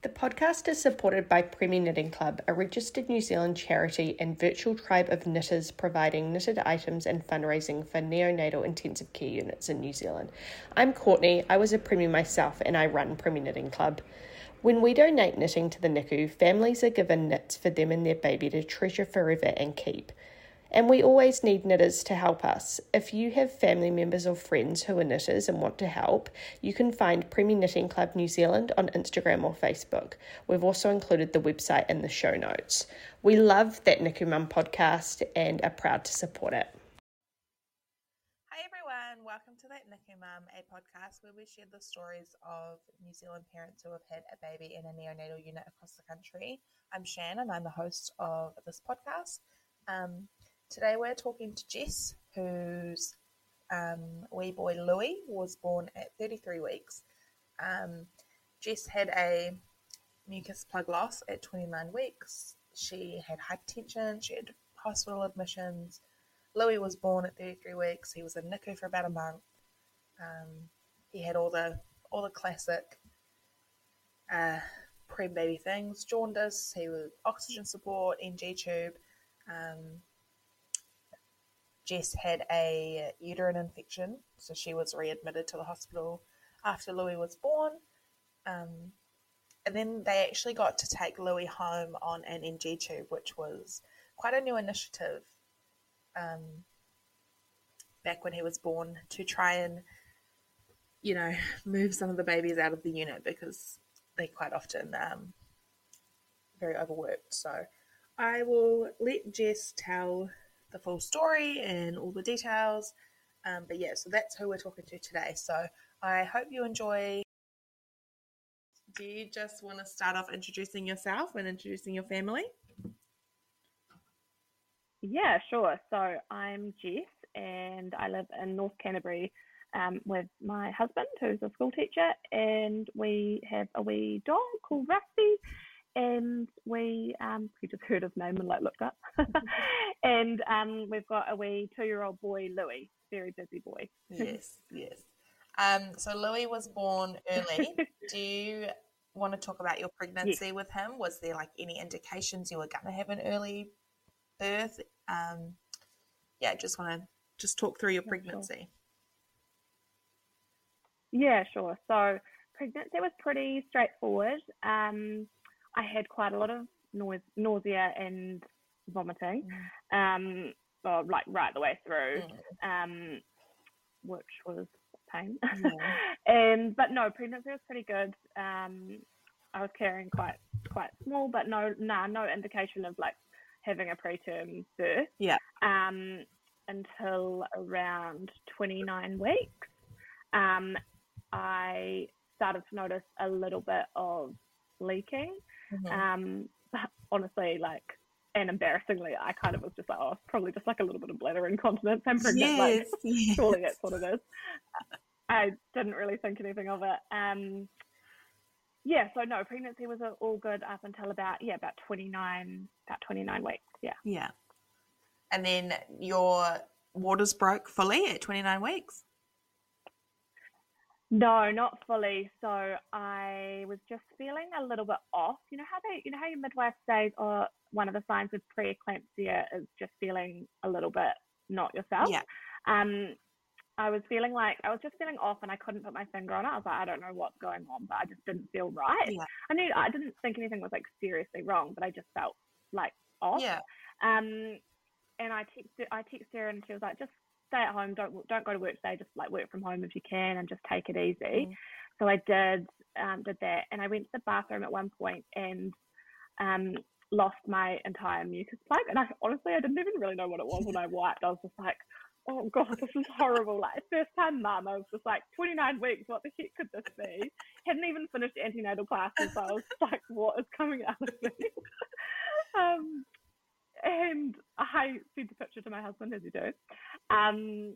The podcast is supported by Premmie Knitting Club, a registered New Zealand charity and virtual tribe of knitters providing knitted items and fundraising for neonatal intensive care units in New Zealand. I'm Courtney, I was a Premmie myself, and I run Premmie Knitting Club. When we donate knitting to the NICU, families are given knits for them and their baby to treasure forever and keep. And we always need knitters to help us. If you have family members or friends who are knitters and want to help, you can find Premmie Knitting Club New Zealand on Instagram or Facebook. We've also included the website in the show notes. We love that NICU Mum podcast and are proud to support it. Hi everyone, welcome to That NICU Mum, a podcast where we share the stories of New Zealand parents who have had a baby in a neonatal unit across the country. I'm Shan and I'm the host of this podcast. Um, Today we're talking to Jess, whose um, wee boy Louie was born at 33 weeks. Um, Jess had a mucus plug loss at 29 weeks. She had hypertension, she had hospital admissions. Louie was born at 33 weeks. He was in NICU for about a month. Um, he had all the all the classic uh, pre baby things: jaundice. He was oxygen support, NG tube. Um, Jess had a uterine infection, so she was readmitted to the hospital after Louie was born. Um, and then they actually got to take Louie home on an NG tube, which was quite a new initiative um, back when he was born to try and, you know, move some of the babies out of the unit because they quite often um, very overworked. So I will let Jess tell the full story and all the details. Um, but yeah, so that's who we're talking to today. So I hope you enjoy. Do you just want to start off introducing yourself and introducing your family? Yeah, sure. So I'm Jess and I live in North Canterbury um, with my husband, who's a school teacher, and we have a wee dog called Rusty and we um, we just heard his name and like looked up, and um, we've got a wee two-year-old boy, Louie, very busy boy. yes, yes. Um, so Louie was born early. Do you want to talk about your pregnancy yes. with him? Was there like any indications you were going to have an early birth? Um, yeah, just want to just talk through your pregnancy. Yeah, sure. So pregnancy was pretty straightforward. Um, I had quite a lot of noise, nausea and vomiting, mm. um, well, like right the way through, mm. um, which was pain. And but no, pregnancy was pretty good. Um, I was carrying quite quite small, but no, nah, no indication of like having a preterm birth. Yeah. Um, until around 29 weeks, um, I started to notice a little bit of leaking. Mm-hmm. Um, honestly, like, and embarrassingly, I kind of was just like, oh, it's probably just like a little bit of bladder incontinence. I'm pregnant. Yes, like, yes. surely that's what it is. I didn't really think anything of it. Um, yeah, so no, pregnancy was all good up until about yeah, about twenty nine, about twenty nine weeks. Yeah. Yeah. And then your waters broke fully at twenty nine weeks. No, not fully. So I was just feeling a little bit off. You know how they, you know how your midwife says, or oh, one of the signs of preeclampsia is just feeling a little bit not yourself. Yeah. Um, I was feeling like I was just feeling off, and I couldn't put my finger on it. I was like, I don't know what's going on, but I just didn't feel right. Yeah. I knew I didn't think anything was like seriously wrong, but I just felt like off. Yeah. Um, and I texted, I texted her, and she was like, just stay at home, don't don't go to work today, just like work from home if you can, and just take it easy. Mm. So I did um, did that, and I went to the bathroom at one point and um, lost my entire mucus plug. And I honestly, I didn't even really know what it was when I wiped. I was just like, oh god, this is horrible. Like first time mum, I was just like 29 weeks. What the heck could this be? Hadn't even finished antenatal classes, so I was like, what is coming out of me? um, and I sent the picture to my husband, as you do. Um,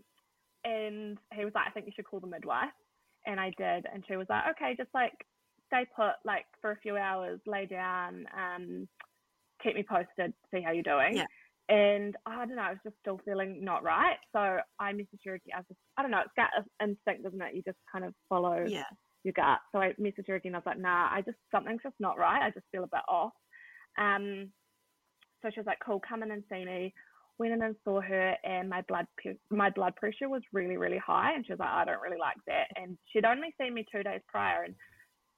and he was like, I think you should call the midwife. And I did. And she was like, okay, just like stay put, like for a few hours, lay down, um, keep me posted, see how you're doing. Yeah. And I don't know, I was just still feeling not right. So I messaged her. I was just, I don't know, it's gut instinct, isn't it? You just kind of follow yeah. your gut. So I messaged her again. I was like, nah, I just something's just not right. I just feel a bit off. Um, so she was like, cool, come in and see me. Went in and saw her, and my blood my blood pressure was really really high, and she was like, I don't really like that. And she'd only seen me two days prior, and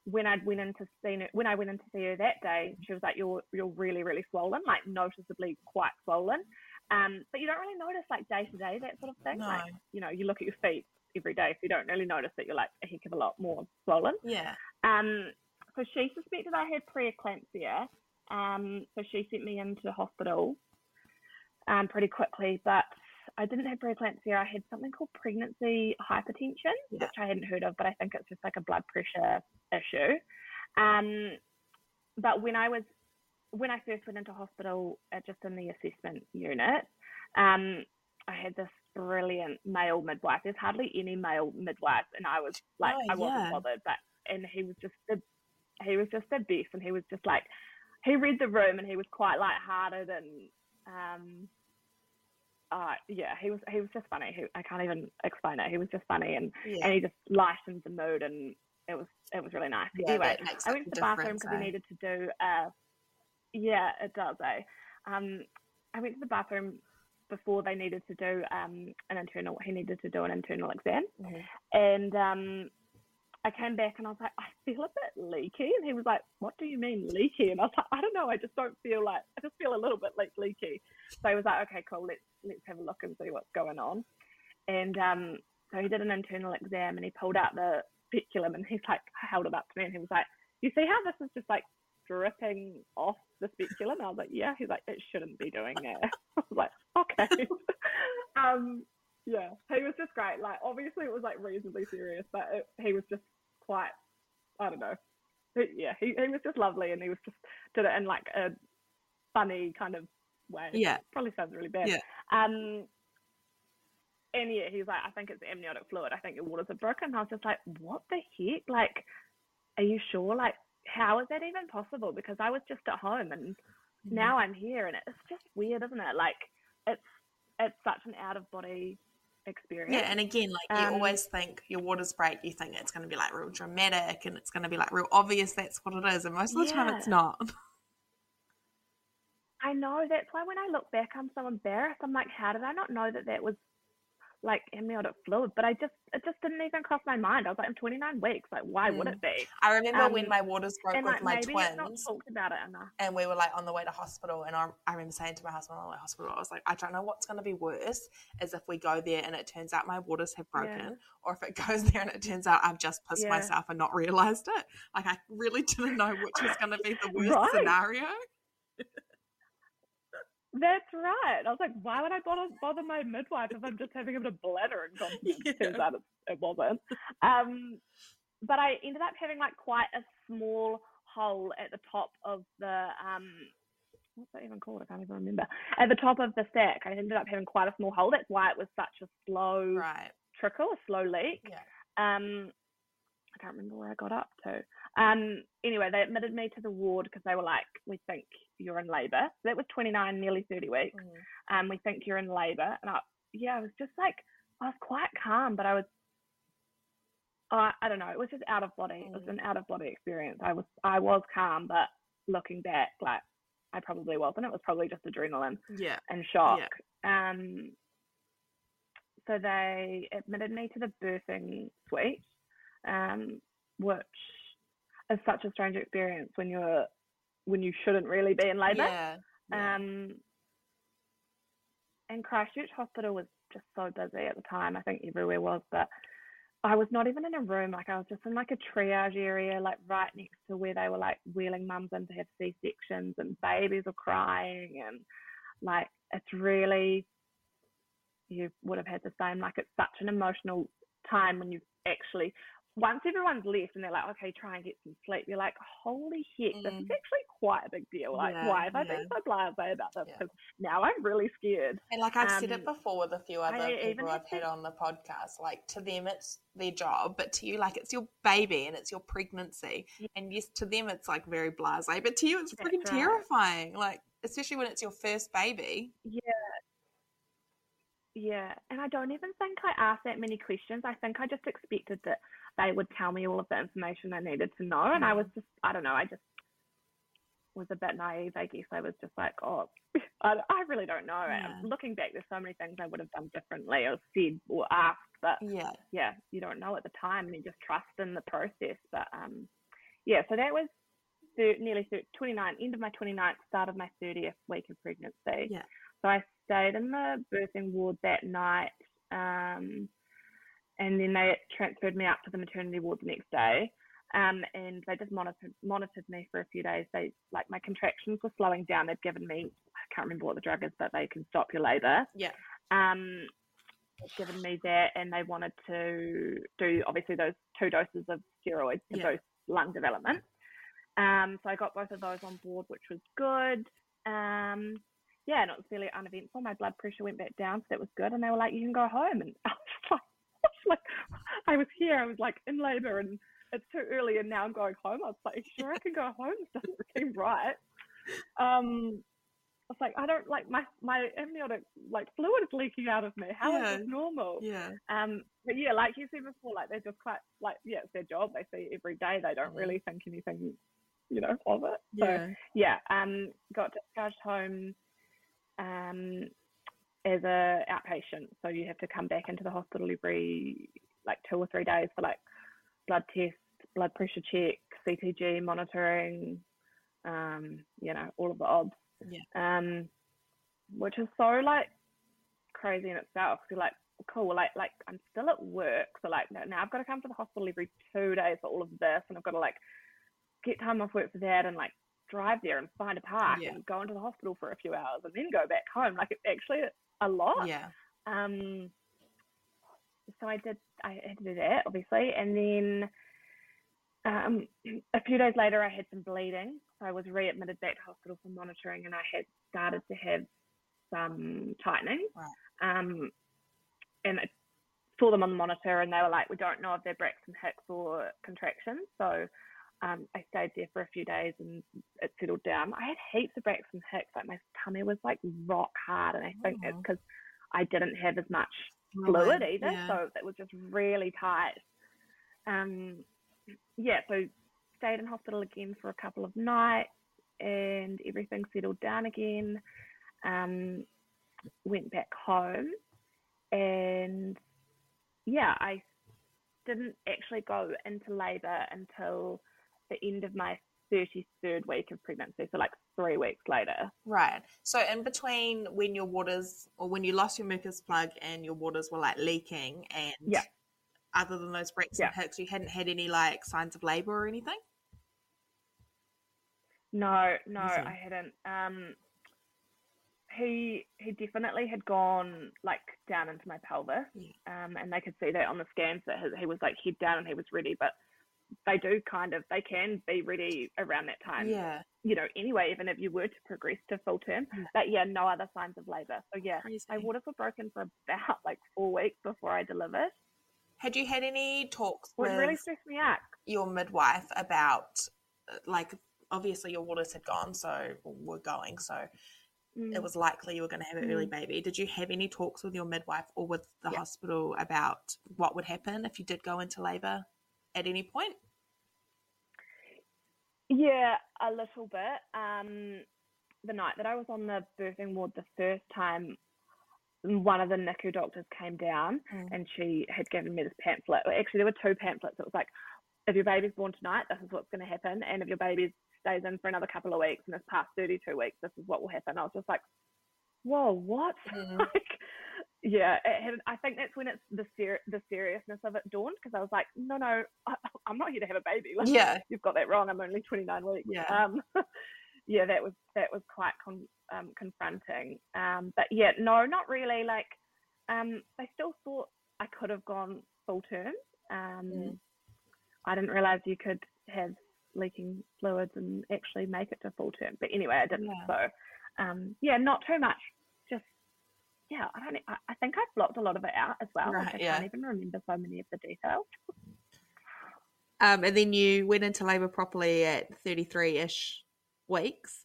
when I went in to see her, when I went in to see her that day, she was like, "You're you're really really swollen, like noticeably quite swollen." Um, but you don't really notice like day to day that sort of thing. No. Like you know, you look at your feet every day, so you don't really notice that you're like a heck of a lot more swollen. Yeah. Um, so she suspected I had preeclampsia. Um, so she sent me into hospital um, pretty quickly, but I didn't have preeclampsia. I had something called pregnancy hypertension, Yeah. which I hadn't heard of, but I think it's just like a blood pressure issue. Um, but when I was when I first went into hospital, uh, just in the assessment unit, um, I had this brilliant male midwife. There's hardly any male midwives, and I was like, Oh, I wasn't yeah. bothered, but and he was just the he was just the best, and he was just like he read the room, and he was quite light-hearted and um, uh, yeah, he was he was just funny. He, I can't even explain it. He was just funny, and Yeah. and he just lightened the mood, and it was it was really nice. Yeah, anyway, I went to the bathroom because eh? we needed to do uh yeah, it does, eh? Um, I went to the bathroom before they needed to do um an internal. He needed to do an internal exam, Mhm. and um. I came back and I was like, I feel a bit leaky. And he was like, What do you mean leaky? And I was like, I don't know. I just don't feel like, I just feel a little bit like leaky. So he was like, Okay, cool. Let's, let's have a look and see what's going on. And um, so he did an internal exam and he pulled out the speculum and he's like, held it up to me and he was like, You see how this is just like dripping off the speculum? And I was like, Yeah. He's like, It shouldn't be doing that. I was like, Okay. um, yeah, he was just great. Like, obviously, it was like reasonably serious, but it, he was just quite, I don't know. Yeah, he, he was just lovely and he was just did it in like a funny kind of way. Yeah. Probably sounds really bad. Yeah. Um, and yeah, he's like, I think it's amniotic fluid. I think your waters are broken. And I was just like, what the heck? Like, are you sure? Like, how is that even possible? Because I was just at home and Mm-hmm. now I'm here, and it's just weird, isn't it? Like, it's it's such an out of body experience. Yeah, and again, like you Um, always think your waters break, you think it's going to be like real dramatic and it's going to be like real obvious that's what it is, and most of the time it's not. I know. That's why when I look back, I'm so embarrassed. I'm like, how did I not know that that was like amniotic fluid? But I just, it just didn't even cross my mind. I was like, I'm 29 weeks. Like, why would Mm. it be? I remember when Um, my waters broke with like, my maybe it's not twins, talked about it enough. and we were like on the way to hospital, and I, I remember saying to my husband on the way to hospital, I was like, I don't know what's going to be worse, is if we go there and it turns out my waters have broken, Yeah. or if it goes there and it turns out I've just pissed Yeah. myself and not realized it. Like I really didn't know which was going to be the worst Right. scenario. That's right. I was like, why would I bother, bother my midwife if I'm just having a bit of bladder incontinence? Yeah. Turns out it, it wasn't. Um, but I ended up having like quite a small hole at the top of the um, what's that even called? I can't even remember. At the top of the sack, I ended up having quite a small hole. That's why it was such a slow Right. trickle, a slow leak. Yeah. Um, I can't remember where I got up to. Um, anyway, they admitted me to the ward because they were like, "We think you're in labour." So that was 29, nearly 30 weeks. Mm. Um, we think you're in labour, and I, yeah, I was just like, I was quite calm, but I was, I, I don't know, it was just out of body. It was Mm. an out of body experience. I was, I was calm, but looking back, like, I probably wasn't. It was probably just adrenaline Yeah. and shock. Yeah. Um, so they admitted me to the birthing suite, um, which is such a strange experience when you're when you shouldn't really be in labour. Yeah. yeah. Um, and Christchurch Hospital was just so busy at the time. I think everywhere was, but I was not even in a room. Like I was just in like a triage area, like right next to where they were like wheeling mums in to have C sections, and babies were crying, and like it's really you would have had the same. Like it's such an emotional time when you actually once everyone's left and they're like, okay, try and get some sleep. You're like, holy heck, this is Mm. actually quite a big deal. Like, Yeah, why have I been so blasé about this? Yeah. Because now I'm really scared. And like I've said it Um, before with a few other I people I've had to- on the podcast, like to them it's their job, but to you, like it's your baby and it's your pregnancy. Yeah. And yes, to them it's like very blasé, but to you it's freaking right. terrifying. Like especially when it's your first baby. Yeah. Yeah, and I don't even think I asked that many questions. I think I just expected that they would tell me all of the information I needed to know, and I Mm. was just, I don't know, I just was a bit naive. I guess I was just like, oh, I, I really don't know. Yeah. Looking back, there's so many things I would have done differently or said or asked, but Yeah. yeah, you don't know at the time and you just trust in the process. But um, yeah, so that was thir- nearly thir- 29, end of my 29th, start of my 30th week of pregnancy. Yeah. So I stayed in the birthing ward that night. Um, and then they transferred me up to the maternity ward the next day. Um, and they just monitored monitored me for a few days. They like my contractions were slowing down. They'd given me I can't remember what the drug is, but they can stop your labour Yeah. um, given me that, and they wanted to do obviously those two doses of steroids to Yeah. boost lung development. Um, so I got both of those on board, which was good. Um, yeah, and it was fairly uneventful. My blood pressure went back down, so that was good. And they were like, "You can go home," and I was like, I was like, I was here, I was like in labour, and it's too early, and now I'm going home. I was like, sure, I can go home. This doesn't seem right. Um, I was like, I don't like my my amniotic like fluid is leaking out of me. How is Yeah. this normal? Yeah. Um, but yeah, like you said before, like they're just quite like yeah, it's their job. They see it every day. They don't really think anything, you know, of it. So Yeah. yeah, um, got discharged home, um, as a outpatient. So you have to come back into the hospital every like two or three days for like blood tests, blood pressure check, CTG monitoring, um, you know, all of the odds. Yeah. Um, which is so like crazy in itself. So like, cool, like like I'm still at work, so like now I've got to come to the hospital every two days for all of this, and I've got to like get time off work for that, and like drive there and find a park Yeah. and go into the hospital for a few hours, and then go back home. Like it's actually a lot. Yeah. Um, so I did, I had to do that, obviously. And then um, a few days later, I had some bleeding. So I was readmitted back to hospital for monitoring and I had started to have some tightening. Right. Um, and I saw them on the monitor and they were like, we don't know if they're Braxton Hicks or contractions. So um, I stayed there for a few days and it settled down. I had heaps of Braxton Hicks. Like my tummy was like rock hard. And I think it's Oh. because I didn't have as much fluid either, Yeah. so it was just really tight. Um, yeah, so stayed in hospital again for a couple of nights, and everything settled down again. Um, went back home, and yeah, I didn't actually go into labour until the end of my 33rd week of pregnancy, so like three weeks later. Right. So in between when your waters or when you lost your mucus plug and your waters were like leaking and Yeah. other than those breaks Yeah. Hicks, you hadn't had any like signs of labour or anything? No, no, I hadn't. Um, he he definitely had gone like down into my pelvis, Yeah. um, and they could see that on the scans that he, he was like head down and he was ready. But they do kind of they can be ready around that time, yeah. you know. Anyway, even if you were to progress to full term, Yeah. but yeah, no other signs of labour. So yeah, Crazy. my waters were broken for about like four weeks before I delivered. Had you had any talks Well, with really stressed me out. your midwife about like obviously your waters had gone, so we're going, so Mm. it was likely you were going to have an early baby. Did you have any talks with your midwife or with the Yeah. hospital about what would happen if you did go into labour at any point? Yeah, a little bit. Um, the night that I was on the birthing ward the first time, one of the NICU doctors came down Mm. and she had given me this pamphlet. Well, Actually, there were two pamphlets. It was like, if your baby's born tonight, this is what's going to happen. And if your baby stays in for another couple of weeks and it's past 32 weeks, this is what will happen. I was just like, whoa, what? Mm. like, yeah, it had, I think that's when it's the ser- the seriousness of it dawned because I was like, no, no, I, I'm not here to have a baby. Like, Yeah. you've got that wrong. I'm only 29 weeks. Yeah. Um, yeah, that was that was quite con- um, confronting. Um, but yeah, no, not really. Like, um, they still thought I could have gone full term. Um, Mm. I didn't realize you could have leaking fluids and actually make it to full term. But anyway, I didn't. Yeah. So, um, yeah, not too much. Yeah, I don't. I, I think I've blocked a lot of it out as well. Right, I yeah. can't even remember so many of the details. Um, and then you went into labour properly at 33 ish weeks.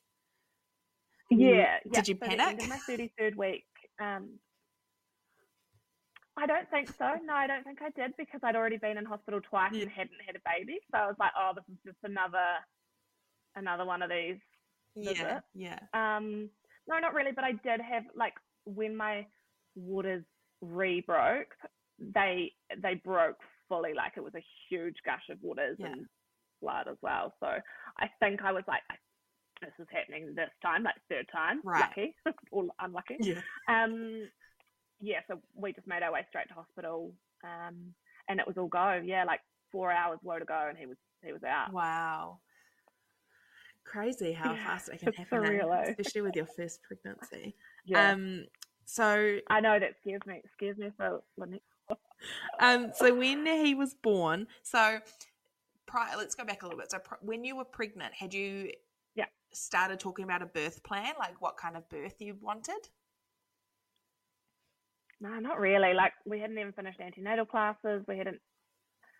Yeah, yeah. did you so panic? of my thirty third week, um, I don't think so. No, I don't think I did because I'd already been in hospital twice Yeah. and hadn't had a baby. So I was like, oh, this is just another another one of these. Yeah, yeah. Um, no, not really, but I did have like when my waters re-broke, they they broke fully. Like it was a huge gush of waters Yeah. and blood as well. So I think I was like, this is happening this time, like third time, Right. lucky or unlucky. Yeah. Um, yeah, so we just made our way straight to hospital, um, and it was all go. Yeah, like four hours woe to go, and he was he was out. Wow. Crazy how Yeah, fast it can happen, eh? surreal, especially with your first pregnancy. Yeah, Um, so I know that scares me. Scares me for Lynette. um, so when he was born, so prior, let's go back a little bit. So pr- when you were pregnant, had you Yeah. started talking about a birth plan, like what kind of birth you wanted? No, not really. Like we hadn't even finished antenatal classes. We hadn't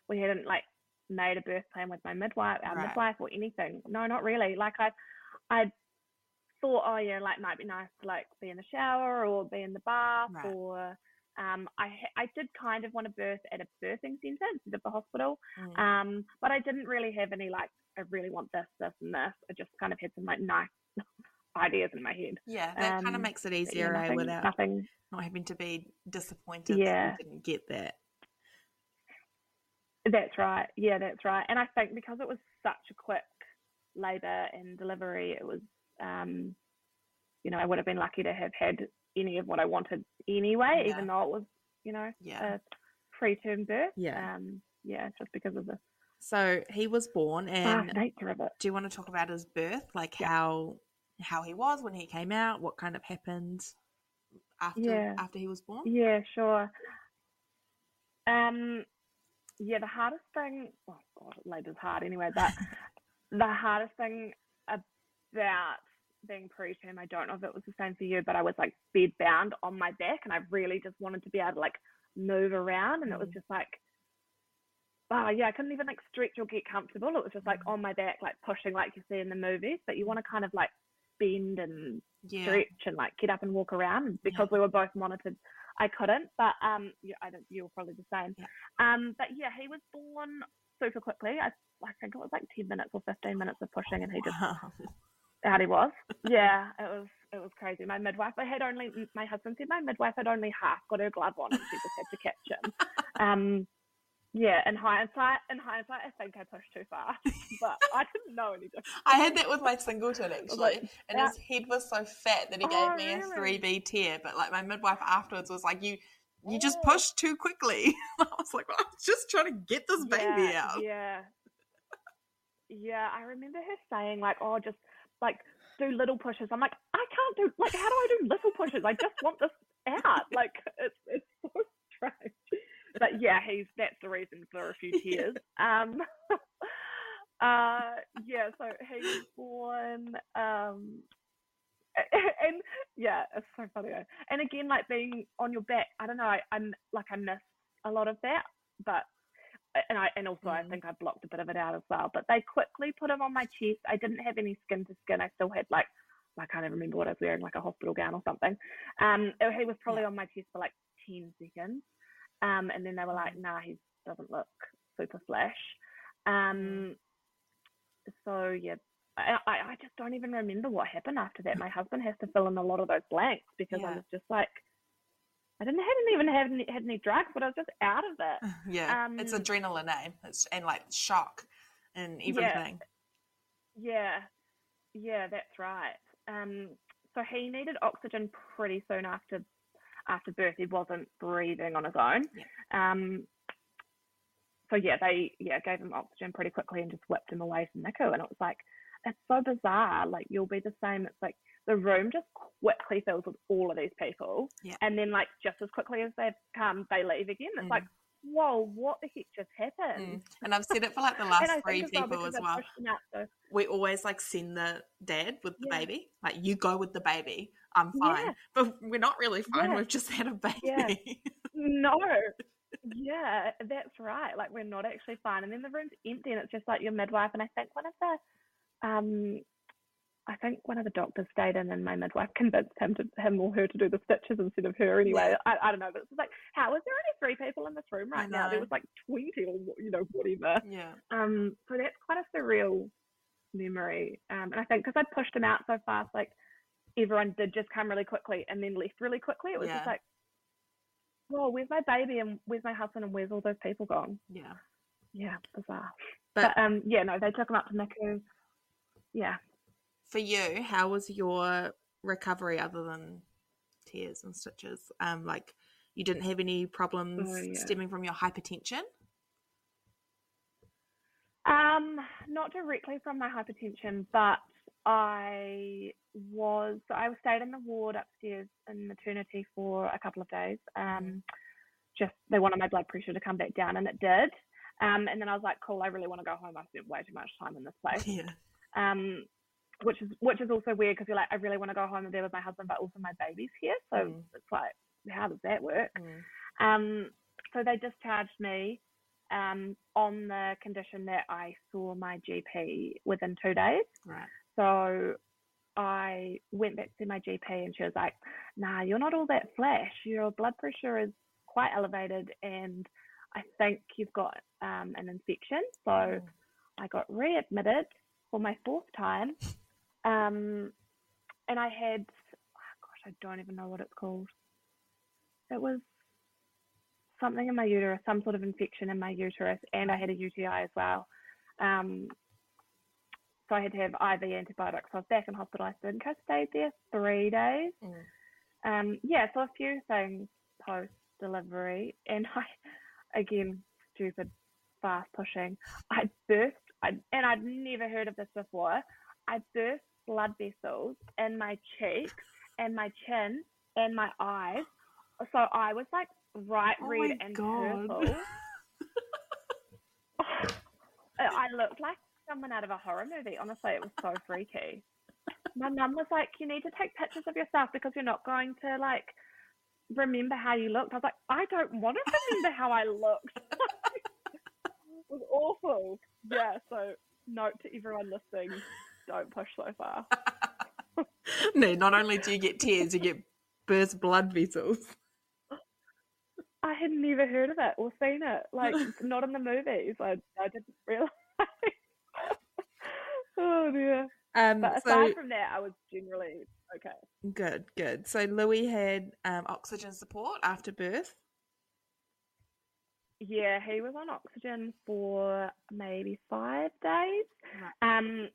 we hadn't like made a birth plan with my midwife, our Right. midwife, or anything. No, not really. Like I, I thought, oh yeah, like might be nice to like be in the shower or be in the bath, Right. or um, I I did kind of want to birth at a birthing centre instead of the hospital. Mm. Um, but I didn't really have any like I really want this, this, and this. I just kind of had some like nice ideas in my head. yeah, that kind of um, makes it But, yeah, easier eh, nothing, without nothing not having to be disappointed Yeah. that you didn't get that. That's right. Yeah, that's right. And I think because it was such a quick labour and delivery, it was, um, you know, I would have been lucky to have had any of what I wanted anyway, Yeah. even though it was, you know, Yeah. a preterm birth. Yeah. Um, yeah, just because of the So he was born, ah, and nature of it. do you want to talk about his birth, like Yeah. how how he was when he came out, what kind of happened after Yeah. after he was born? Yeah, sure. Um, yeah, the hardest thing, oh God, labour's hard anyway, but the hardest thing about being preterm, I don't know if it was the same for you, but I was like bed bound on my back and I really just wanted to be able to like move around and it was Mm. just like, oh yeah, I couldn't even like stretch or get comfortable. It was just like Mm. on my back, like pushing like you see in the movies, but you want to kind of like bend and Yeah, stretch and like get up and walk around And because we were both monitored i couldn't but um you, i don't you were probably the same Yeah. um but yeah he was born super quickly i, I think it was like 10 minutes or 15 minutes of pushing and he just Wow. he was yeah it was it was crazy my midwife i had only my husband said my midwife had only half got her glove on and she just had to catch him um yeah in hindsight in hindsight i think i pushed too far but i didn't know any different I had that with my singleton actually, like, and yeah. his head was so fat that he Oh, gave me a three B tear. But like my midwife afterwards was like, "You, you just Oh. pushed too quickly." I was like, well, "I was just trying to get this baby yeah, out." Yeah. Yeah, I remember her saying like, "Oh, just like do little pushes." I'm like, I can't do like, how do I do little pushes? I just want this out. Like, it's it's so strange. But yeah, he's that's the reason for a few tears. Um. Uh yeah, so he was born um and yeah, it's so funny. And again, like being on your back, I don't know, I, I'm like I miss a lot of that, but and I and also I Mm. think I blocked a bit of it out as well. But they quickly put him on my chest. I didn't have any skin to skin. I still had like I can't even remember what I was wearing, like a hospital gown or something. Um, he was probably on my chest for like ten seconds, um, and then they were like, "Nah, he doesn't look super flash." Um, so yeah, I, I I just don't even remember what happened after that. My husband has to fill in a lot of those blanks because I was just like, I didn't hadn't even have any, had any drugs, but I was just out of it. Yeah, it's Um, adrenaline, eh? It's and like shock and everything. Yeah, yeah, that's right. Um, so he needed oxygen pretty soon after after birth. He wasn't breathing on his own. Um, so yeah, they yeah gave him oxygen pretty quickly and just whipped him away from NICU. And it was like, it's so bizarre. Like you'll be the same. It's like the room just quickly fills with all of these people, Yeah. and then like just as quickly as they've come, they leave again. It's Mm. like, whoa, what the heck just happened? Mm. And I've said it for like the last three as people as well. out so We always like send the dad with the Yeah. baby. Like you go with the baby. I'm fine. Yeah. But we're not really fine. We've just had a baby. Yeah. No. Yeah, that's right. Like we're not actually fine. And then the room's empty and it's just like your midwife and I think one of the um I think one of the doctors stayed in, and my midwife convinced him to him or her to do the stitches instead of her. Anyway, Yeah. I, I don't know, but it's like, how is there only three people in this room right now? There was like twenty or you know whatever. Yeah. Um, so that's quite a surreal memory. Um, and I think because I pushed him out so fast, like everyone did just come really quickly and then left really quickly. It was Yeah. just like, well, where's my baby and where's my husband and where's all those people gone? Yeah. Yeah, bizarre. But- But, um, yeah, no, they took him up to NICU. Yeah. For you, how was your recovery other than tears and stitches? Um, like you didn't have any problems Oh, yeah. stemming from your hypertension? Um, not directly from my hypertension, but I was I stayed in the ward upstairs in maternity for a couple of days. Um, just they wanted my blood pressure to come back down, and it did. Um, and then I was like, cool, I really want to go home. I spent way too much time in this place. Yeah. Um, which is which is also weird because you're like, I really want to go home and be with my husband, but also my baby's here. So Mm. it's like, how does that work? Mm. Um, so they discharged me um, on the condition that I saw my GP within two days. Right. So I went back to my GP and she was like, nah, you're not all that flash. Your blood pressure is quite elevated and I think you've got um, an infection. So Mm. I got readmitted for my fourth time. Um, and I had, oh gosh, I don't even know what it's called. It was something in my uterus, some sort of infection in my uterus, and I had a UTI as well. Um, so I had to have IV antibiotics. So I was back in hospital. I think I stayed there three days. Mm. Um, yeah, so a few things post delivery, and I, again, stupid fast pushing. I burst, I, and I'd never heard of this before. I burst blood vessels in my cheeks and my chin and my eyes. So I was like bright Oh red and God. purple. Oh, I looked like someone out of a horror movie. Honestly, it was so freaky. My mum was like, "You need to take pictures of yourself because you're not going to like remember how you looked." I was like, "I don't want to remember how I looked." it was awful. Yeah. So note to everyone listening: don't push so far. no, not only do you get tears, you get burst blood vessels. I had never heard of it or seen it. Like not in the movies. I I didn't realize. oh dear. Um, But so aside from that, I was generally okay. good, good. So Louie had um, oxygen support after birth. Yeah, he was on oxygen for maybe five days. Um,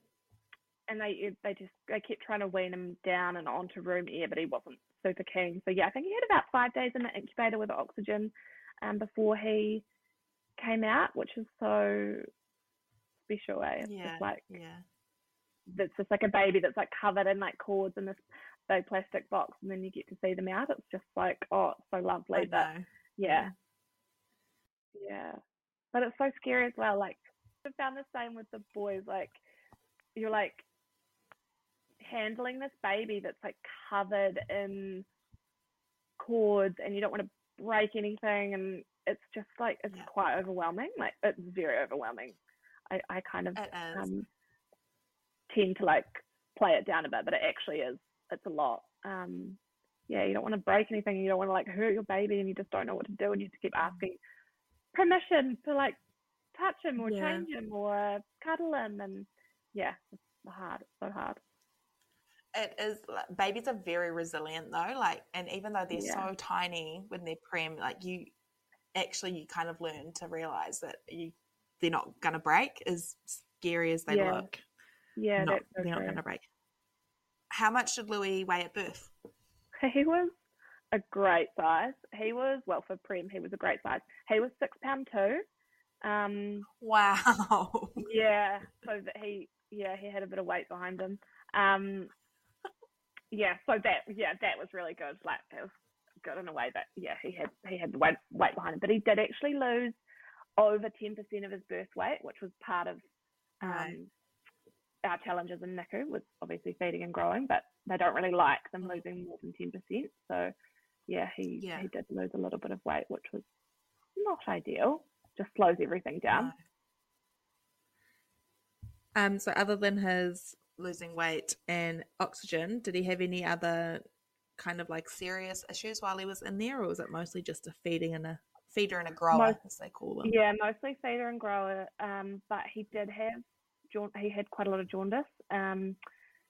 and they they just they kept trying to wean him down and onto room air, but he wasn't super keen. So yeah, I think he had about five days in the incubator with oxygen, um, before he came out, which is so special. Eh? It's Yeah, just like yeah. that's just like a baby that's like covered in like cords in this big plastic box, and then you get to see them out. It's just like oh, it's so lovely. I But know. yeah. Yeah. But it's so scary as well. Like I found the same with the boys. Like you're like handling this baby that's like covered in cords and you don't want to break anything and it's just like it's Yeah. quite overwhelming. Like it's very overwhelming. I, I kind of um tend to like play it down a bit, but it actually is it's a lot. Um yeah, you don't want to break anything, you don't want to like hurt your baby and you just don't know what to do and you to keep asking permission to like touch him or Yeah. change him or cuddle him and yeah, it's hard, it's so hard. It is. Like, babies are very resilient though. Like, and even though they're Yeah. so tiny when they're prem, like you actually you kind of learn to realize that you they're not gonna break. As scary as they Yeah. look, Yeah, not, they're not gonna break. How much did Louie weigh at birth? He was a great size. He was well for Prem. He was a great size. He was six pound two. Um, Wow. yeah. So that he, yeah, he had a bit of weight behind him. Um, yeah. So that, yeah, that was really good. Like it was good in a way, but yeah, he had he had the weight weight behind him. But he did actually lose over ten percent of his birth weight, which was part of um, Right. our challenges in NICU was obviously feeding and growing, but they don't really like them losing more than ten percent. So yeah, he Yeah. he did lose a little bit of weight, which was not ideal. Just slows everything down. No. Um. So other than his losing weight and oxygen, did he have any other kind of like serious issues while he was in there, or was it mostly just a feeding and a feeder and a grower, Most, as they call them? Yeah, mostly feeder and grower. Um, but he did have he had quite a lot of jaundice. Um,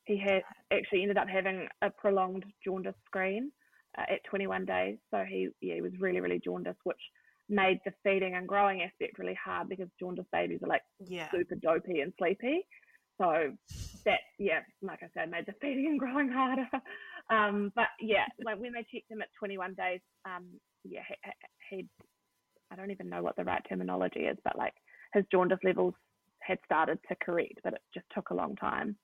he had actually ended up having a prolonged jaundice screen uh, at 21 days. So he yeah he was really really jaundiced, which made the feeding and growing aspect really hard because jaundice babies are like yeah. super dopey and sleepy. So that yeah, like I said, made the feeding and growing harder. um, but yeah, like when they checked him at 21 days, um, yeah, he, he I don't even know what the right terminology is, but like his jaundice levels had started to correct, but it just took a long time.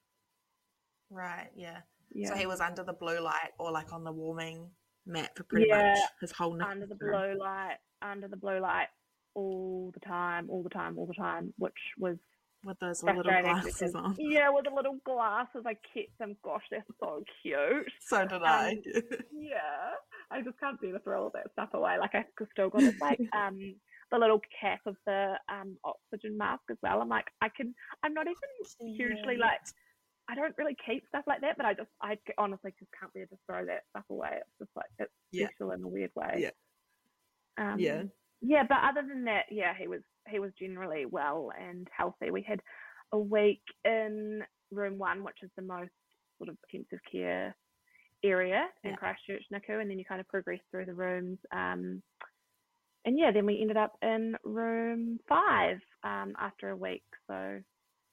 Right. Yeah. yeah. So he was under the blue light or like on the warming mat for pretty yeah, much his whole night. Under the blue light, under the blue light all the time, all the time, all the time, which was with those little glasses because, on. Yeah, with the little glasses. I kept them. Gosh, they're so cute. So did I. Um, yeah, I just can't do to throw all that stuff away. Like I still got this like um the little cap of the um oxygen mask as well. I'm like, I can. I'm not even hugely yeah. like. I don't really keep stuff like that, but I just, I honestly just can't bear to throw that stuff away. It's just like it's yeah. special in a weird way. Yeah. Um, yeah. Yeah, but other than that, yeah, he was he was generally well and healthy. We had a week in room one, which is the most sort of intensive care area in Christchurch NICU, and then you kind of progress through the rooms. Um, and yeah, then we ended up in room five um, after a week. So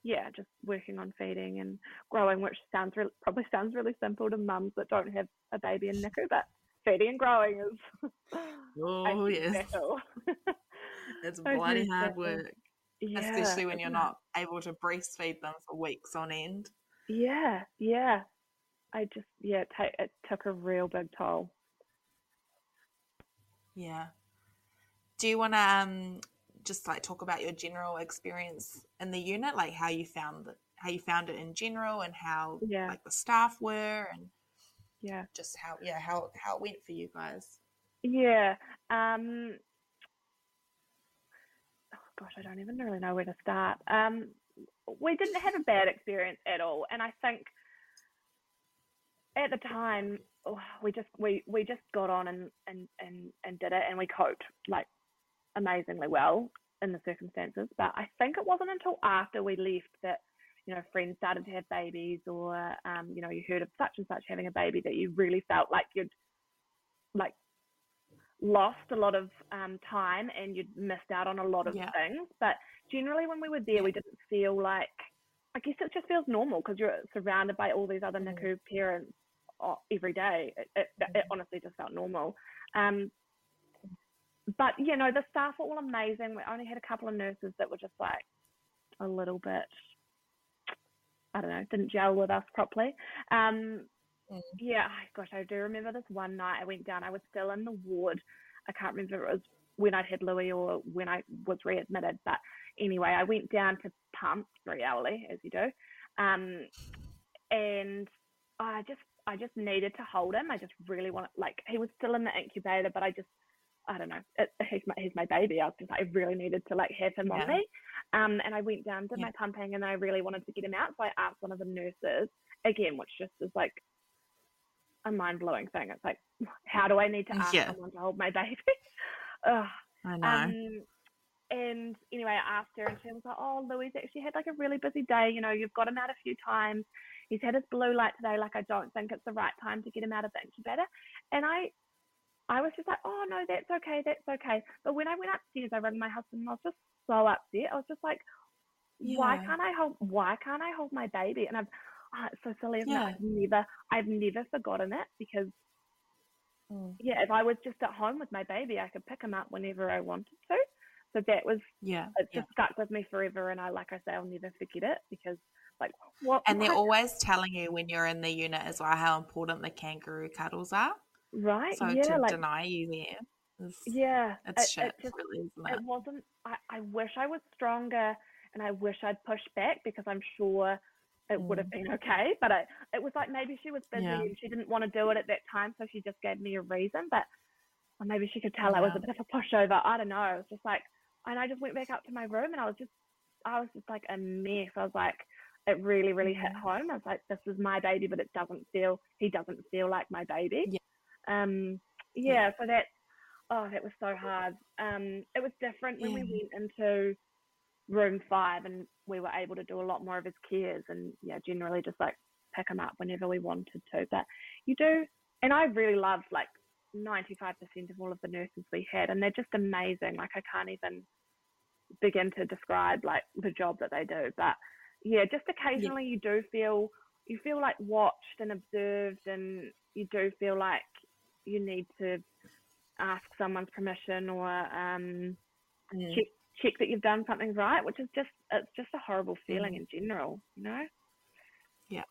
yeah, just working on feeding and growing, which sounds re- probably sounds really simple to mums that don't have a baby in NICU, but feeding and growing is oh yes, it's bloody hard work, yeah, especially when you're not able to breastfeed them for weeks on end. Yeah, yeah. I just yeah, it, t- it took a real big toll. Yeah. Do you want to um, just like talk about your general experience in the unit, like how you found it, how you found it in general, and how yeah. like the staff were, and yeah, just how yeah how how it went for you guys. Yeah. Um, oh gosh, I don't even really know where to start. Um, we didn't have a bad experience at all, and I think at the time oh, we just we we just got on and and and and did it, and we coped like amazingly well in the circumstances. But I think it wasn't until after we left that you know friends started to have babies, or um, you know you heard of such and such having a baby that you really felt like you'd like lost a lot of um, time and you'd missed out on a lot of yeah. things. But generally, when we were there, we didn't feel like. I guess it just feels normal because you're surrounded by all these other mm. NICU parents uh, every day. It, it, it, mm-hmm. honestly just felt normal. Um, but you know, the staff were all amazing. We only had a couple of nurses that were just like a little bit, I don't know, didn't gel with us properly. Um, mm. Yeah, gosh, I do remember this one night I went down. I was still in the ward. I can't remember if it was when I'd had Louie or when I was readmitted. But anyway, I went down to pump very hourly, as you do. Um, and I just I just needed to hold him. I just really wanted, like, he was still in the incubator, but I just I don't know, it, he's my he's my baby. I was just I really needed to like have him yeah. on me. Um, and I went down, did yeah. my pumping, and I really wanted to get him out. So I asked one of the nurses again, which just is like a mind blowing thing. It's like, how do I need to ask yeah. someone to hold my baby? Ugh. I know. Um, and anyway, I asked her, and she was like, "Oh, Louie actually had like a really busy day. You know, you've got him out a few times. He's had his blue light today. Like, I don't think it's the right time to get him out of the incubator." And I I was just like, oh no, that's okay, that's okay. But when I went upstairs, I rang my husband and I was just so upset. I was just like, yeah. why can't I hold? Why can't I hold my baby? And I've, oh, it's so silly. Yeah. I've never, I've never forgotten it because, mm. yeah, if I was just at home with my baby, I could pick him up whenever I wanted to. So that was, yeah, it just yeah. stuck with me forever. And I, like I say, I'll never forget it because like what and they're what? always telling you when you're in the unit as well how important the kangaroo cuddles are Right. So yeah, to like, deny you there. Yeah. It's it, shit, it, just, really, it? it wasn't I, I wish I was stronger and I wish I'd pushed back because I'm sure it would have mm. been okay. But it, it was like maybe she was busy yeah. and she didn't want to do it at that time, so she just gave me a reason. But or maybe she could tell yeah. I was a bit of a pushover. I don't know. It was just like, and I just went back up to my room and I was just, I was just like a mess. I was like, it really, really hit home. I was like, this is my baby, but it doesn't feel, he doesn't feel like my baby. Yeah. Um, yeah, yeah. so that, oh, that was so hard. Um, it was different when yeah. we went into room five and we were able to do a lot more of his cares and, yeah, generally just like pick him up whenever we wanted to. But you do, and I really loved like 95% of all of the nurses we had, and they're just amazing. Like, I can't even begin to describe like the job that they do. But yeah, just occasionally yeah. you do feel you feel like watched and observed, and you do feel like you need to ask someone's permission or um, mm. check check that you've done something right, which is just it's just a horrible feeling mm. in general, you know. Yeah.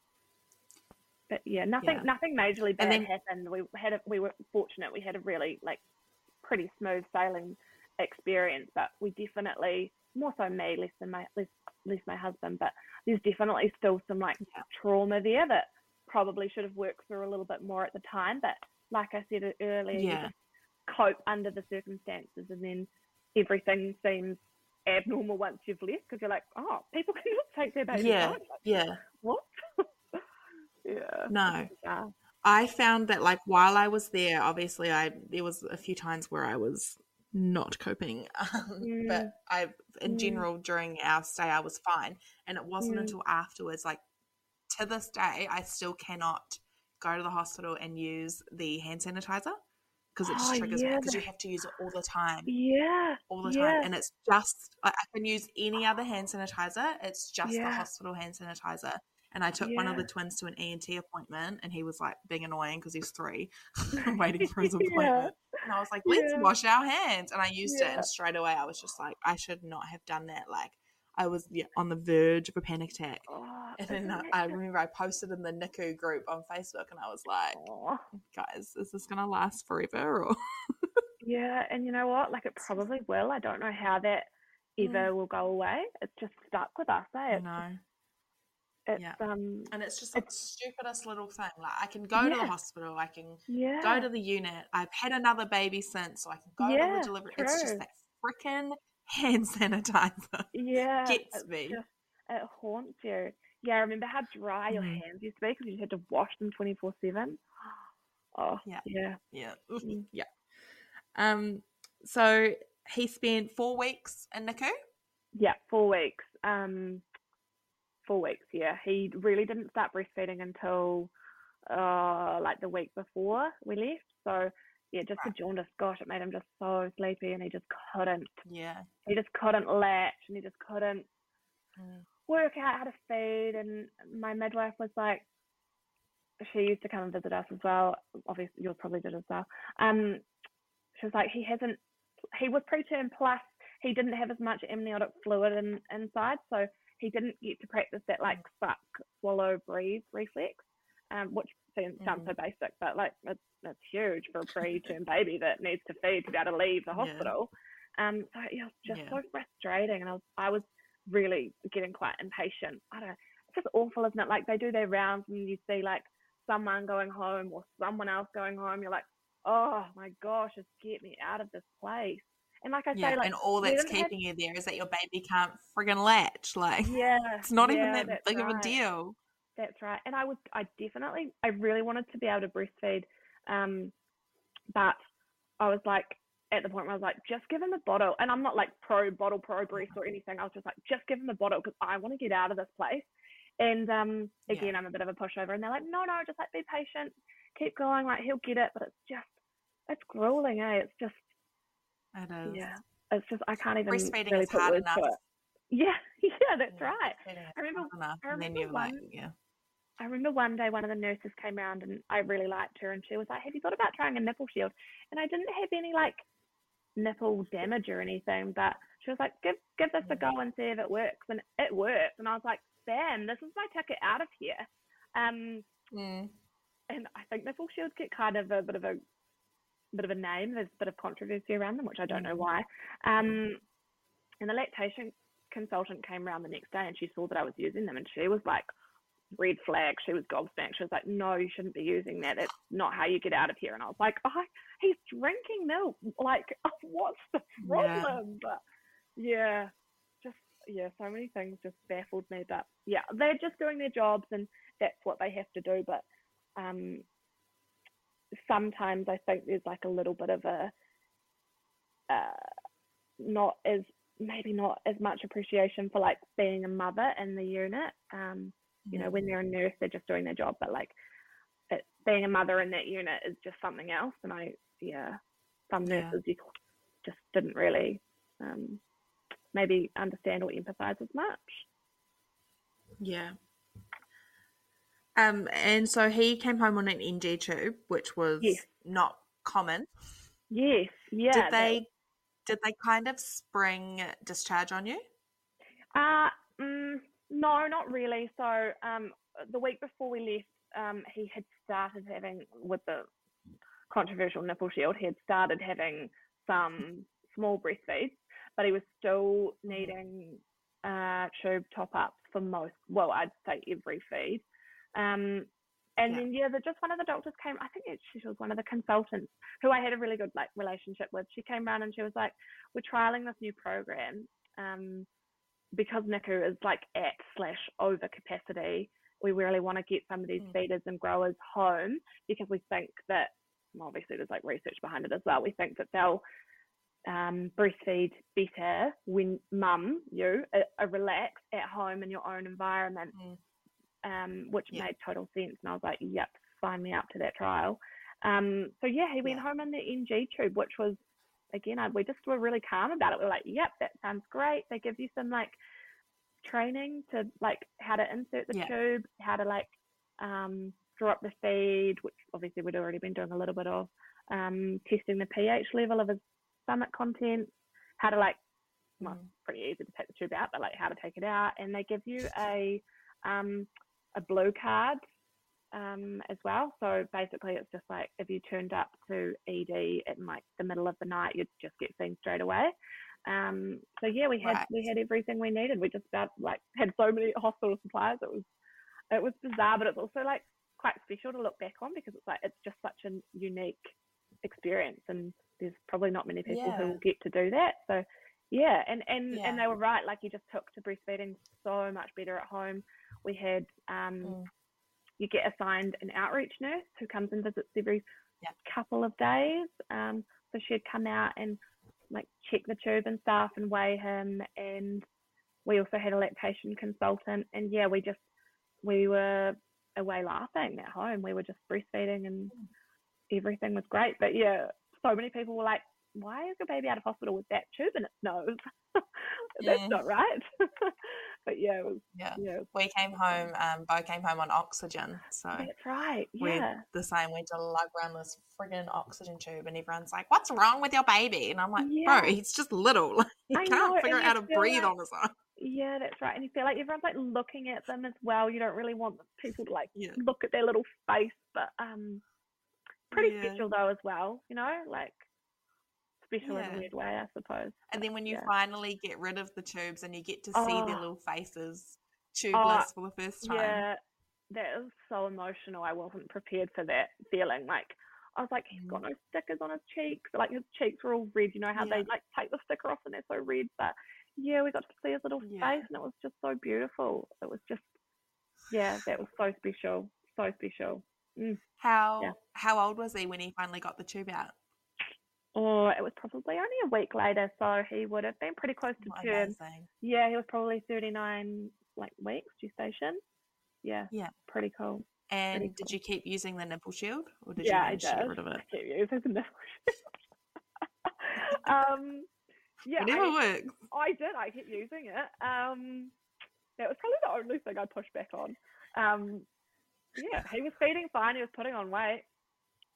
But yeah, nothing yeah. nothing majorly bad then, happened. We had a, we were fortunate. We had a really like pretty smooth sailing experience, but we definitely more so me less than my less less my husband, but there's definitely still some like trauma there that probably should have worked through a little bit more at the time. But like I said earlier, yeah. Cope under the circumstances, and then everything seems abnormal once you've left because you're like, oh, people can just take their baby. Yeah, like, yeah. What? yeah. No. Yeah. I found that like while I was there, obviously I there was a few times where I was not coping. Um, mm. But I, in mm. general, during our stay, I was fine. And it wasn't mm. until afterwards, like to this day, I still cannot go to the hospital and use the hand sanitizer because it just oh, triggers yeah. me because you have to use it all the time. Yeah. All the time. And it's just, I can use any other hand sanitizer. It's just yeah. the hospital hand sanitizer. And I took yeah. one of the twins to an ENT appointment, and he was like being annoying because he's three, waiting for his appointment. yeah. And I was like, "Let's yeah. wash our hands." And I used it, and straight away I was just like, "I should not have done that." Like, I was yeah, on the verge of a panic attack. Oh, and then I, I, remember I posted in the NICU group on Facebook, and I was like, oh. "Guys, is this gonna last forever?" Or yeah, and you know what? Like, it probably will. I don't know how that ever mm. will go away. It's just stuck with us. Eh? I know. It's, yeah. um, and it's just like stupidest little thing. Like I can go yeah. to the hospital, I can yeah. go to the unit. I've had another baby since, so I can go yeah, to the delivery. True. It's just that freaking hand sanitizer. Yeah, gets me. Just, it haunts you. Yeah, I remember how dry your mm. hands used to be because you had to wash them twenty four seven. Oh yeah, yeah, yeah, mm. yeah. Um, so he spent four weeks in NICU. Yeah, four weeks. Um, four weeks. Yeah, he really didn't start breastfeeding until uh, like the week before we left. So yeah, just right. the jaundice. Gosh, it made him just so sleepy, and he just couldn't. Yeah. He just couldn't latch, and he just couldn't mm. work out how to feed. And my midwife was like, she used to come and visit us as well. Obviously, you probably did as well. Um, she was like, he hasn't. He was preterm plus. He didn't have as much amniotic fluid in, inside, so he didn't get to practice that like mm. suck, swallow, breathe reflex, um, which sounds mm. so basic, but like it's, it's huge for a preterm baby that needs to feed to be able to leave the hospital. Yeah. Um, so it was just yeah. so frustrating, and I was I was really getting quite impatient. I don't. It's just awful, isn't it? Like they do their rounds, and you see like someone going home or someone else going home. You're like, oh my gosh, just get me out of this place. And like I yeah, say, like, and all that's keeping you there is that your baby can't friggin' latch. Like, yeah, it's not yeah, even that big right. of a deal. That's right. And I was, I definitely, I really wanted to be able to breastfeed, um, but I was like, at the point where I was like, just give him the bottle. And I'm not like pro bottle, pro breast or anything. I was just like, just give him the bottle because I want to get out of this place. And um, again, yeah. I'm a bit of a pushover. And they're like, no, no, just like be patient, keep going. Like he'll get it. But it's just, it's grueling, eh? It's just, it is. Yeah. It's just I can't even breastfeeding really is hard enough. Yeah, yeah, that's yeah, right. I remember, I remember one, like, yeah. I remember one day one of the nurses came around and I really liked her and she was like, Have you thought about trying a nipple shield? And I didn't have any like nipple damage or anything, but she was like, Give give this a go and see if it works and it worked and I was like, Bam, this is my ticket out of here. Um mm. and I think nipple shields get kind of a bit of a bit of a name. There's a bit of controversy around them, which I don't know why. Um, and the lactation consultant came around the next day and she saw that I was using them and she was like, red flag. She was gobsmacked. She was like, no, you shouldn't be using that. That's not how you get out of here. And I was like, oh, he's drinking milk. Like, what's the problem? Yeah. But yeah, just yeah, so many things just baffled me. But yeah, they're just doing their jobs and that's what they have to do. But um, sometimes I think there's like a little bit of a uh, not as maybe not as much appreciation for like being a mother in the unit. Um, you know, when they're a nurse, they're just doing their job, but like it, being a mother in that unit is just something else. And I, yeah, some nurses yeah. just didn't really um, maybe understand or empathize as much. Yeah. Um, and so he came home on an NG tube, which was yes. not common. Yes, yeah. Did they did they kind of spring discharge on you? Uh mm, no, not really. So um, the week before we left, um, he had started having with the controversial nipple shield. He had started having some small breastfeeds, but he was still needing uh, tube top ups for most. Well, I'd say every feed. Um, and yeah. then yeah, the, just one of the doctors came. I think it, she was one of the consultants who I had a really good like relationship with. She came around and she was like, "We're trialing this new program um, because NICU is like at slash over capacity. We really want to get some of these mm. feeders and growers home because we think that obviously there's like research behind it as well. We think that they'll um, breastfeed better when mum you are, are relaxed at home in your own environment." Mm um, which yeah. made total sense. And I was like, yep, sign me up to that trial. Um, so yeah, he went yeah. home in the NG tube, which was again, I, we just were really calm about it. We are like, yep, that sounds great. They give you some like training to like how to insert the yeah. tube, how to like um, up the feed, which obviously we'd already been doing a little bit of, um, testing the pH level of his stomach contents, how to like, well, mm. pretty easy to take the tube out, but like how to take it out. And they give you a um, a blue card um, as well. So basically, it's just like if you turned up to ED in like the middle of the night, you'd just get seen straight away. Um, so yeah, we had right. we had everything we needed. We just about like had so many hospital supplies. It was it was bizarre, but it's also like quite special to look back on because it's like it's just such a unique experience, and there's probably not many people yeah. who will get to do that. So yeah, and and yeah. and they were right. Like you just took to breastfeeding so much better at home we had um, mm. You get assigned an outreach nurse who comes and visits every yeah. couple of days. Um, so she'd come out and like check the tube and stuff and weigh him. And we also had a lactation consultant. And yeah, we just we were away laughing at home. We were just breastfeeding and everything was great. But yeah, so many people were like, why is your baby out of hospital with that tube in its nose? That's yeah. not right. but yeah, was, yeah. yeah. We came home. Um, Bo came home on oxygen. So that's right. Yeah, we're the same. We had to lug around this friggin' oxygen tube, and everyone's like, "What's wrong with your baby?" And I'm like, yeah. "Bro, he's just little. he I can't know, figure out how to breathe like, on his own." Yeah, that's right. And you feel like everyone's like looking at them as well. You don't really want people to like yeah. look at their little face, but um, pretty special though as well. You know, like special yeah. in a weird way, I suppose. And then when you yeah. finally get rid of the tubes and you get to see oh. their little faces tubeless oh, for the first time. Yeah, that is so emotional. I wasn't prepared for that feeling. Like I was like, he's got mm. no stickers on his cheeks. Like his cheeks were all red. You know how yeah. they like take the sticker off and they're so red. But yeah, we got to see his little yeah. face and it was just so beautiful. It was just yeah, that was so special. So special. Mm. How yeah. how old was he when he finally got the tube out? Or it was probably only a week later, so he would have been pretty close to term. Yeah, he was probably 39 like weeks gestation. Yeah, yeah, pretty cool. And pretty did cool. you keep using the nipple shield, or did yeah, you manage to get rid of it? I keep using the nipple shield. um, yeah, it never I, works. I did. I kept using it. Um, that was probably the only thing I pushed back on. Um, yeah, he was feeding fine. He was putting on weight.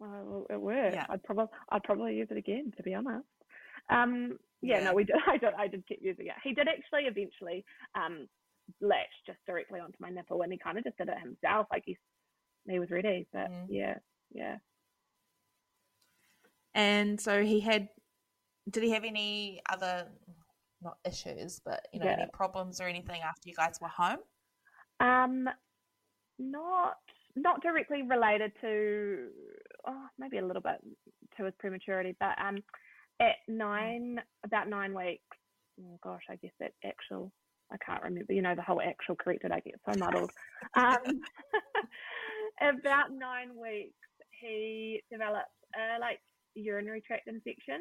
Well, it worked. Yeah. I'd probably I'd probably use it again to be honest. Um, yeah, yeah, no, we did. I did. I did keep using it. He did actually eventually um, latch just directly onto my nipple, and he kind of just did it himself. Like he he was ready. But mm. yeah, yeah. And so he had. Did he have any other not issues, but you know, yeah. any problems or anything after you guys were home? Um, not not directly related to, oh, maybe a little bit to his prematurity, but um, at nine, about nine weeks, oh gosh, I guess that actual I can't remember, you know, the whole actual corrected, I get so muddled. Um, about nine weeks, he developed a like urinary tract infection,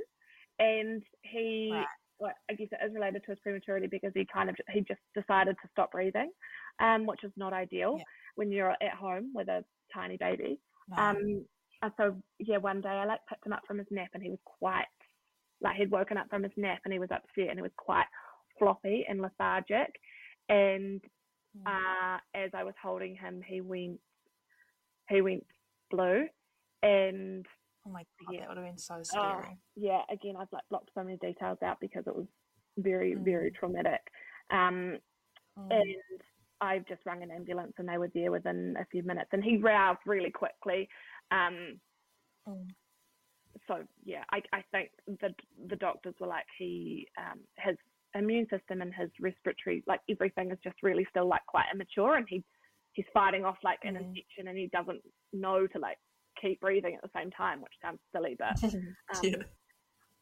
and he, well, I guess it is related to his prematurity because he kind of he just decided to stop breathing, um, which is not ideal Yeah. when you're at home with a tiny baby. No. Um, and so yeah, one day I like picked him up from his nap, and he was quite like he'd woken up from his nap, and he was upset, and he was quite floppy and lethargic. And Mm. uh, as I was holding him, he went he went blue, and oh my god, yeah. that would have been so oh, scary. yeah, again I've like blocked so many details out because it was very Mm. very traumatic. Um, Mm. and I've just rung an ambulance and they were there within a few minutes and he roused really quickly. Um, Mm. so yeah, I, I think the the doctors were like he um, his immune system and his respiratory like everything is just really still like quite immature and he he's fighting off like an Mm. infection and he doesn't know to like keep breathing at the same time, which sounds silly, but um,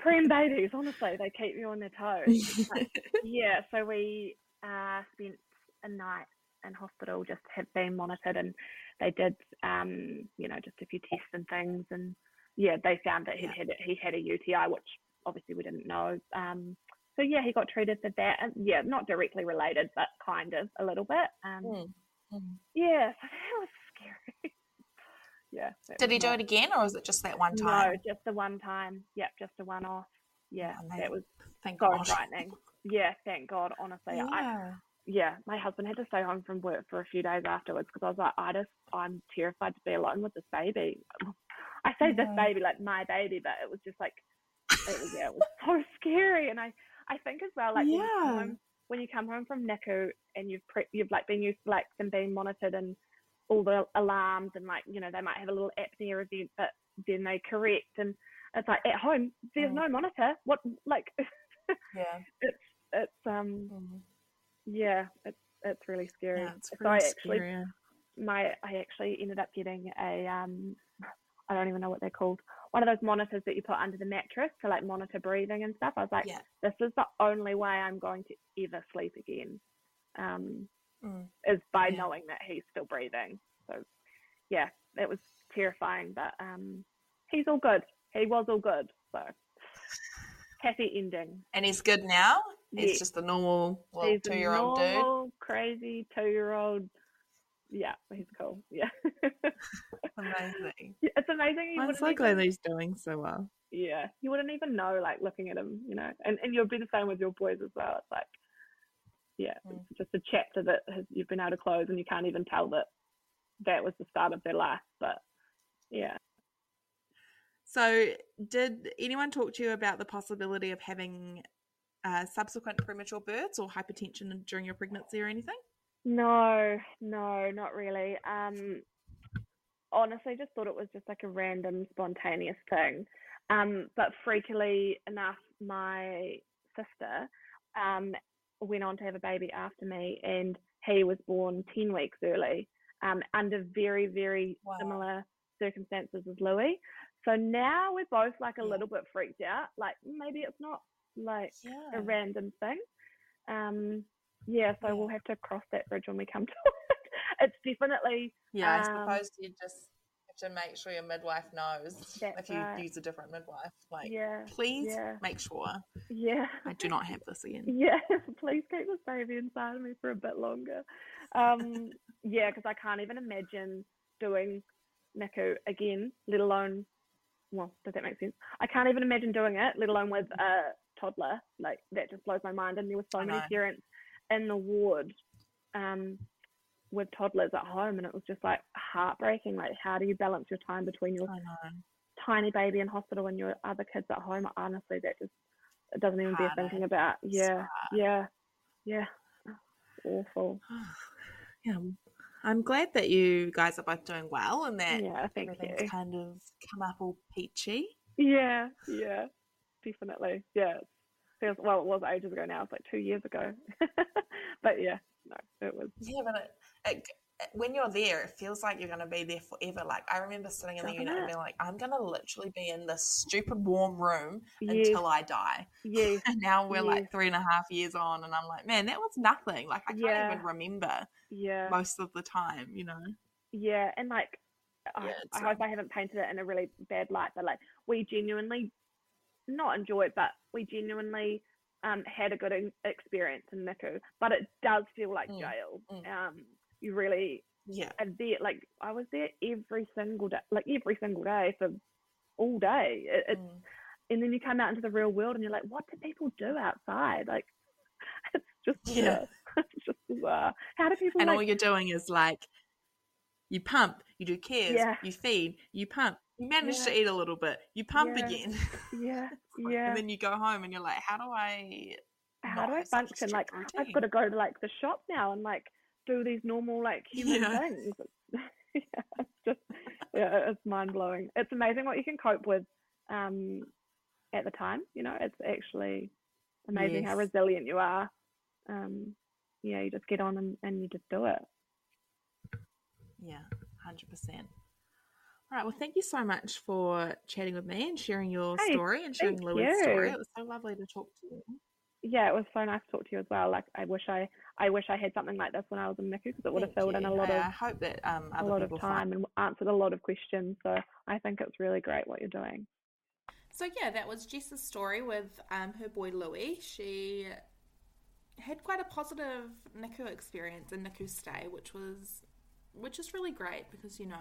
yeah. babies honestly they keep you on their toes. Yeah, so we uh, spent a night in hospital, just had been monitored, and they did, um, you know, just a few tests and things, and yeah, they found that he Yeah. had he had a UTI, which obviously we didn't know. Um, so yeah, he got treated for that, and yeah, not directly related, but kind of a little bit. Um, Mm. Mm. Yeah, so that was scary. yeah. Did he do it again, or was it just that one time? No, just the one time. Yep, just a one off. Yeah, that was Thank so God. frightening. Yeah, thank God. Honestly, I, Yeah. yeah, my husband had to stay home from work for a few days afterwards because I was like, I just, I'm terrified to be alone with this baby. I say this baby like my baby, but it was just like, it was, yeah, it was so scary. And I, I think as well, like when, you come Yeah. home, when you come home from NICU and you've pre- you've like been used to like them being monitored and all the alarms and like you know they might have a little apnea event, but then they correct and it's like at home there's Mm. no monitor. What like Yeah. it's it's um Mm. Yeah, it's it's really scary. Yeah, it's so I actually scary. my I actually ended up getting a um I don't even know what they're called. One of those monitors that you put under the mattress to like monitor breathing and stuff. I was like, Yeah. this is the only way I'm going to ever sleep again. Um Mm. is by Yeah. knowing that he's still breathing. So yeah, it was terrifying, but um he's all good. He was all good. So happy ending. And he's good now. He's Yeah. just a normal little he's two-year-old a dude. normal, crazy two year old. Yeah, he's cool. Yeah. Amazing. Yeah, it's amazing. You I'm so glad that he's doing so well. Yeah, you wouldn't even know, like looking at him, you know. And and you'll be the same with your boys as well. It's like, yeah, Mm. it's just a chapter that has, you've been able to close, and you can't even tell that that was the start of their life. But yeah, So, did anyone talk to you about the possibility of having uh, subsequent premature births or hypertension during your pregnancy or anything? no, no, not really. Um, honestly, just thought it was just like a random, spontaneous thing. Um, but freakily enough, my sister um, went on to have a baby after me, and he was born 10 weeks early um, under very, very Wow. similar circumstances as Louie. So now we're both like a Yeah. little bit freaked out. Like maybe it's not like Yeah. a random thing. Um, yeah, so Yeah. we'll have to cross that bridge when we come to it. It's definitely Yeah, Um, I suppose you just have to make sure your midwife knows if you right. use a different midwife. Like, yeah, please make sure yeah. I do not have this again. Yeah, please keep this baby inside of me for a bit longer. Um, yeah, because I can't even imagine doing NICU again, let alone, well, does that make sense? I can't even imagine doing it, let alone with a toddler. Like, that just blows my mind. And there were so many parents in the ward um, with toddlers at home, and it was just like heartbreaking. Like, how do you balance your time between your tiny baby in hospital and your other kids at home? Honestly, that just it doesn't even bear thinking about. Yeah, yeah, yeah. Awful. yeah, I'm glad that you guys are both doing well and that Yeah, thank everything's you. kind of come up all peachy. Yeah, yeah, definitely. Yeah, feels well. It was ages ago now. It's like two years ago. but yeah, no, it was. Yeah, but it, it when you're there, it feels like you're going to be there forever. Like I remember sitting in the unit and being like, I'm going to literally be in this stupid warm room until I die. Yeah. And now we're like three and a half years on, and I'm like, man, that was nothing. Like I can't Yeah. even remember yeah, most of the time, you know. yeah, and like, I, I hope um, I haven't painted it in a really bad light, but like, we genuinely not enjoy it, but we genuinely um had a good experience in NICU. But it does feel like Mm, jail. mm. Um, you really Yeah, are there. Like, I was there every single day, like every single day for all day. It, it's Mm. and then you come out into the real world and you're like, what do people do outside? Like, it's just Yeah. it's just bizarre. How do people and like? all you're doing is like, you pump, you do cares, Yeah. you feed, you pump, you manage Yeah. to eat a little bit, you pump Yeah. again, yeah, like- yeah. and then you go home and you're like, how do I? How do I have such a function? Like, I've got to go to like the shop now and like do these normal like human Yeah. things. yeah, it's just yeah, it's mind blowing. It's amazing what you can cope with um at the time. You know, it's actually amazing how resilient you are. Um, yeah, you just get on and, and you just do it. Yeah, hundred percent. All right. Well, thank you so much for chatting with me and sharing your Hey, story and sharing Louie's story. It was so lovely to talk to you. Yeah, it was so nice to talk to you as well. Like, I wish I, I wish I had something like this when I was in NICU because it would have Thank filled in a lot I, of I hope that um, a lot of time find. and answered a lot of questions. So I think it's really great what you're doing. So yeah, that was Jess's story with um, her boy Louie. She had quite a positive NICU experience and NICU stay, which was which is really great because you know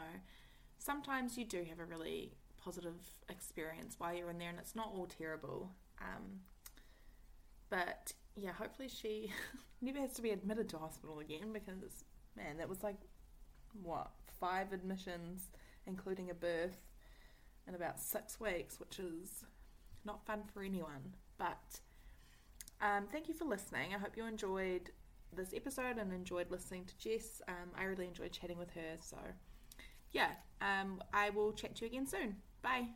sometimes you do have a really positive experience while you're in there, and it's not all terrible. Um, but yeah, hopefully she never has to be admitted to hospital again because man, that was like what five admissions, including a birth in about six weeks, which is not fun for anyone. But um, thank you for listening. I hope you enjoyed this episode and enjoyed listening to Jess. Um, I really enjoyed chatting with her. So, yeah, um, I will chat to you again soon. Bye.